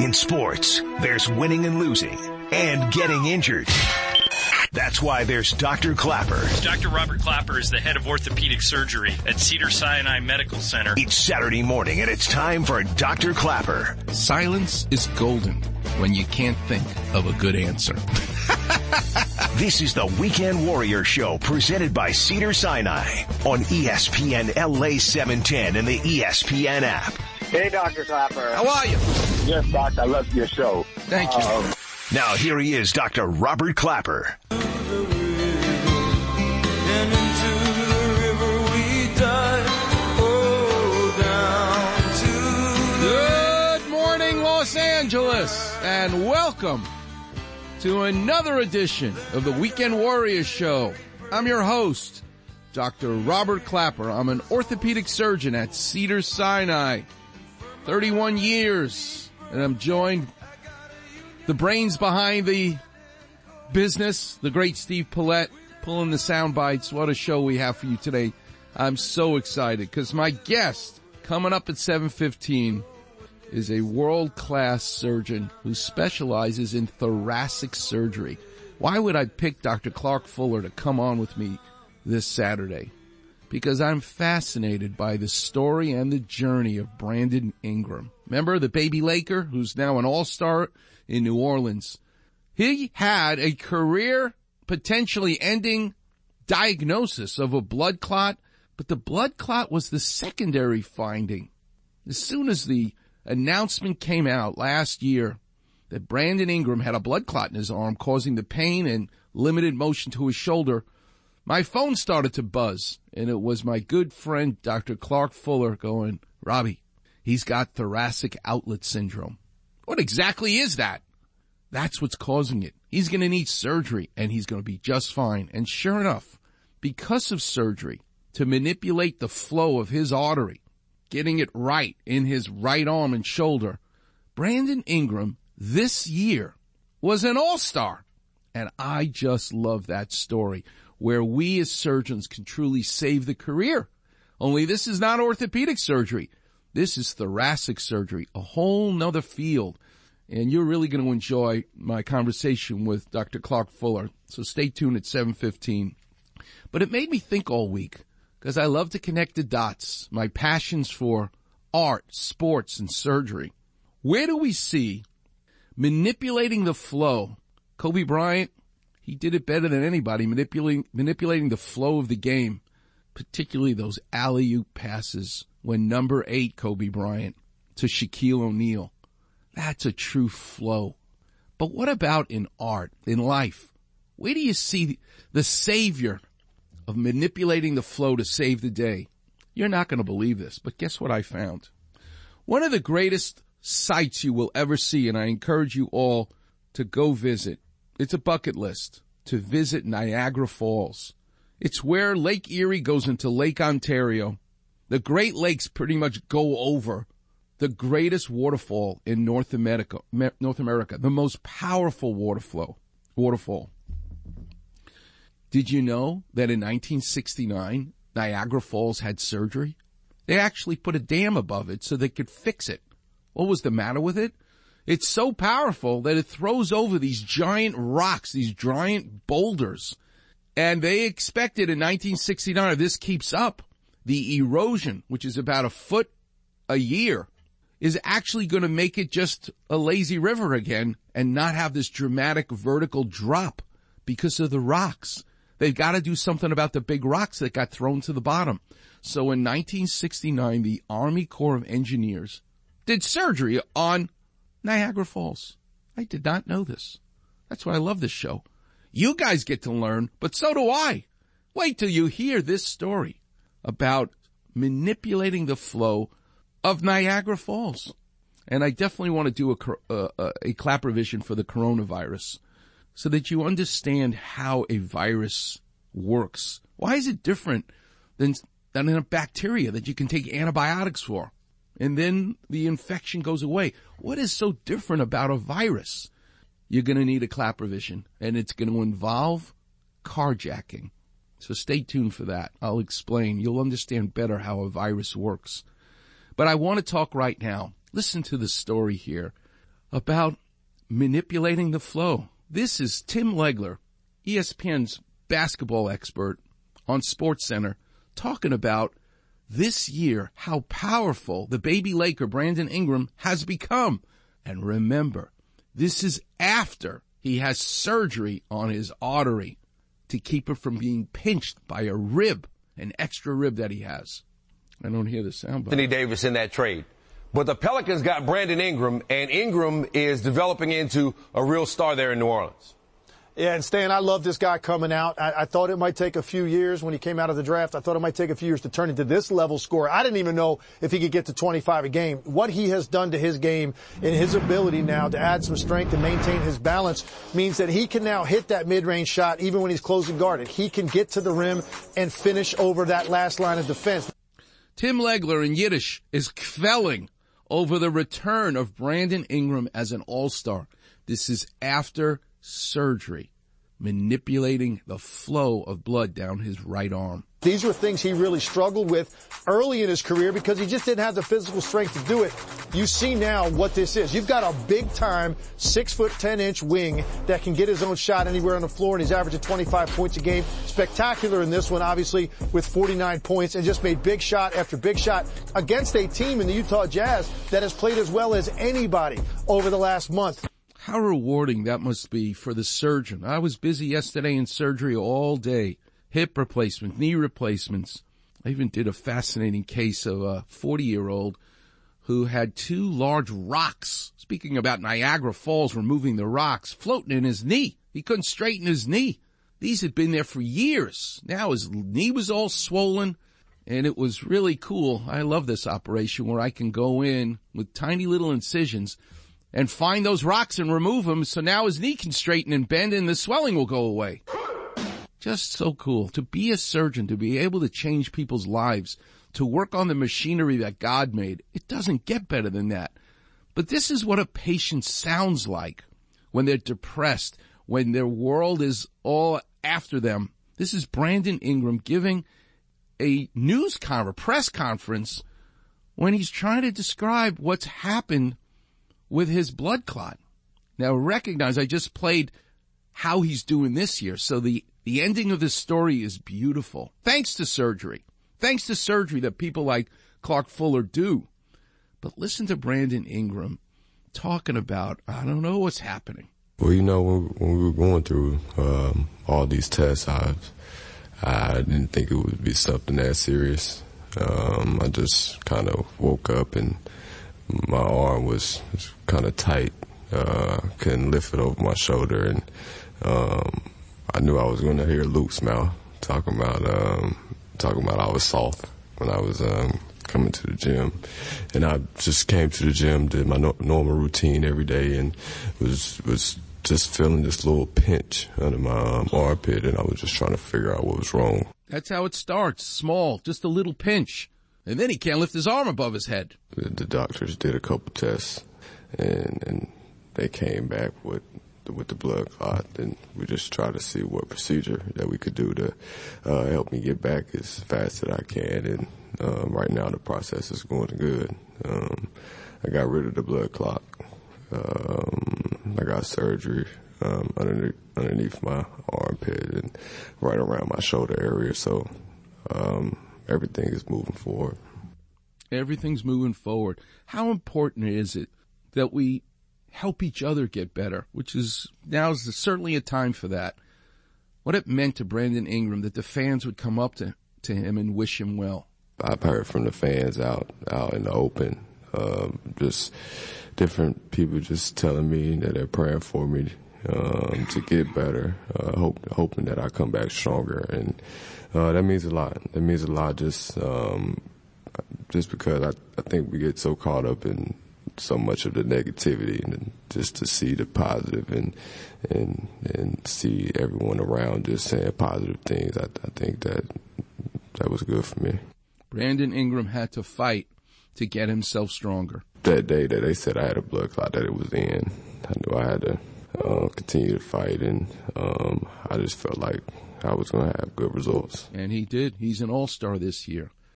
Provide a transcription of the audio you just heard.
In sports, there's winning and losing and getting injured. That's why there's Dr. Klapper. Dr. Robert Klapper is the head of orthopedic surgery at Cedar Sinai Medical Center. Each Saturday morning and it's time for Dr. Klapper. Silence is golden when you can't think of a good answer. This is the Weekend Warrior Show presented by Cedar Sinai on ESPN LA 710 and the ESPN app. Hey, Dr. Klapper. How are you? Yes, Doc, I love your show. Thank you. Um, Now here he is, Dr. Robert Klapper. Good morning, Los Angeles, and welcome to another edition of the Weekend Warriors Show. I'm your host, Dr. Robert Klapper. I'm an orthopedic surgeon at Cedar Sinai. 31 years, and I'm joined the brains behind the business, the great Steve Paulette, pulling the sound bites. What a show we have for you today. I'm so excited because my guest coming up at 715 is a world-class surgeon who specializes in thoracic surgery. Why would I pick Dr. Clark Fuller to come on with me this Saturday? Because I'm fascinated by the story and the journey of Brandon Ingram. Remember the baby Laker who's now an all-star in New Orleans? He had a career potentially ending diagnosis of a blood clot, but the blood clot was the secondary finding. As soon as the announcement came out last year that Brandon Ingram had a blood clot in his arm causing the pain and limited motion to his shoulder, my phone started to buzz and it was my good friend Dr. Clark Fuller going, Robbie, he's got thoracic outlet syndrome. What exactly is that? That's what's causing it. He's going to need surgery and he's going to be just fine. And sure enough, because of surgery to manipulate the flow of his artery, getting it right in his right arm and shoulder, Brandon Ingram this year was an all-star. And I just love that story where we as surgeons can truly save the career. Only this is not orthopedic surgery. This is thoracic surgery, a whole nother field. And you're really going to enjoy my conversation with Dr. Clark Fuller. So stay tuned at 715. But it made me think all week because I love to connect the dots, my passions for art, sports, and surgery. Where do we see manipulating the flow? Kobe Bryant, he did it better than anybody, manipulating, manipulating the flow of the game, particularly those alley-oop passes when number eight, Kobe Bryant, to Shaquille O'Neal. That's a true flow. But what about in art, in life? Where do you see the savior of manipulating the flow to save the day? You're not going to believe this, but guess what I found? One of the greatest sights you will ever see, and I encourage you all to go visit. It's a bucket list to visit Niagara Falls. It's where Lake Erie goes into Lake Ontario. The Great Lakes pretty much go over the greatest waterfall in North America, North America, the most powerful waterflow, waterfall. Did you know that in 1969, Niagara Falls had surgery? They actually put a dam above it so they could fix it. What was the matter with it? It's so powerful that it throws over these giant rocks, these giant boulders. And they expected in 1969, if this keeps up, the erosion, which is about a foot a year, is actually going to make it just a lazy river again and not have this dramatic vertical drop because of the rocks. They've got to do something about the big rocks that got thrown to the bottom. So in 1969, the Army Corps of Engineers did surgery on Niagara Falls. I did not know this. That's why I love this show. You guys get to learn, but so do I. Wait till you hear this story about manipulating the flow of Niagara Falls. And I definitely want to do a, a, uh, uh, a clap revision for the coronavirus so that you understand how a virus works. Why is it different than, than a bacteria that you can take antibiotics for? And then the infection goes away. What is so different about a virus? You're going to need a clap revision and it's going to involve carjacking. So stay tuned for that. I'll explain. You'll understand better how a virus works. But I want to talk right now. Listen to the story here about manipulating the flow. This is Tim Legler, ESPN's basketball expert on SportsCenter, talking about this year how powerful the baby Laker Brandon Ingram has become. And remember, this is after he has surgery on his artery to keep it from being pinched by a rib, an extra rib that he has. I don't hear the sound. Anthony Davis in that trade. But the Pelicans got Brandon Ingram, and Ingram is developing into a real star there in New Orleans. Yeah, and Stan, I love this guy coming out. I, I, thought it might take a few years when he came out of the draft. I thought it might take a few years to turn into this level scorer. I didn't even know if he could get to 25 a game. What he has done to his game and his ability now to add some strength and maintain his balance means that he can now hit that mid-range shot even when he's closing guarded. He can get to the rim and finish over that last line of defense. Tim Legler in Yiddish is kvelling over the return of Brandon Ingram as an all-star. This is after surgery, manipulating the flow of blood down his right arm. These were things he really struggled with early in his career because he just didn't have the physical strength to do it. You see now what this is. You've got a big time six foot ten inch wing that can get his own shot anywhere on the floor and he's averaging 25 points a game. Spectacular in this one, obviously with 49 points and just made big shot after big shot against a team in the Utah Jazz that has played as well as anybody over the last month. How rewarding that must be for the surgeon. I was busy yesterday in surgery all day hip replacement, knee replacements. I even did a fascinating case of a 40 year old who had two large rocks. Speaking about Niagara Falls removing the rocks floating in his knee. He couldn't straighten his knee. These had been there for years. Now his knee was all swollen and it was really cool. I love this operation where I can go in with tiny little incisions and find those rocks and remove them. So now his knee can straighten and bend and the swelling will go away. Just so cool to be a surgeon, to be able to change people's lives, to work on the machinery that God made. It doesn't get better than that. But this is what a patient sounds like when they're depressed, when their world is all after them. This is Brandon Ingram giving a news conference, press conference when he's trying to describe what's happened with his blood clot. Now recognize I just played how he's doing this year. So the the ending of this story is beautiful. Thanks to surgery. Thanks to surgery that people like Clark Fuller do. But listen to Brandon Ingram talking about, I don't know what's happening. Well, you know, when, we were going through um, all these tests, I, I didn't think it would be something that serious. Um, I just kind of woke up and my arm was, was kind of tight. Uh, couldn't lift it over my shoulder, and um, I knew I was going to hear Luke's mouth talking about um, talking about I was soft when I was um, coming to the gym, and I just came to the gym, did my no- normal routine every day, and was was just feeling this little pinch under my um, armpit, and I was just trying to figure out what was wrong. That's how it starts, small, just a little pinch, and then he can't lift his arm above his head. The, the doctors did a couple tests, and and they came back with with the blood clot, then we just try to see what procedure that we could do to uh, help me get back as fast as I can. And um, right now the process is going good. Um, I got rid of the blood clot. Um, I got surgery um, underneath, underneath my armpit and right around my shoulder area. So um, everything is moving forward. Everything's moving forward. How important is it that we help each other get better, which is now is certainly a time for that. What it meant to Brandon Ingram that the fans would come up to, to him and wish him well. I've heard from the fans out out in the open, um, just different people just telling me that they're praying for me um, to get better, uh, hope, hoping that I come back stronger, and uh, that means a lot. That means a lot, just um, just because I, I think we get so caught up in so much of the negativity and just to see the positive and and and see everyone around just saying positive things. I, I think that that was good for me. Brandon Ingram had to fight to get himself stronger. That day that they said I had a blood clot, that it was in, I knew I had to uh, continue to fight, and um, I just felt like I was going to have good results. And he did. He's an all star this year.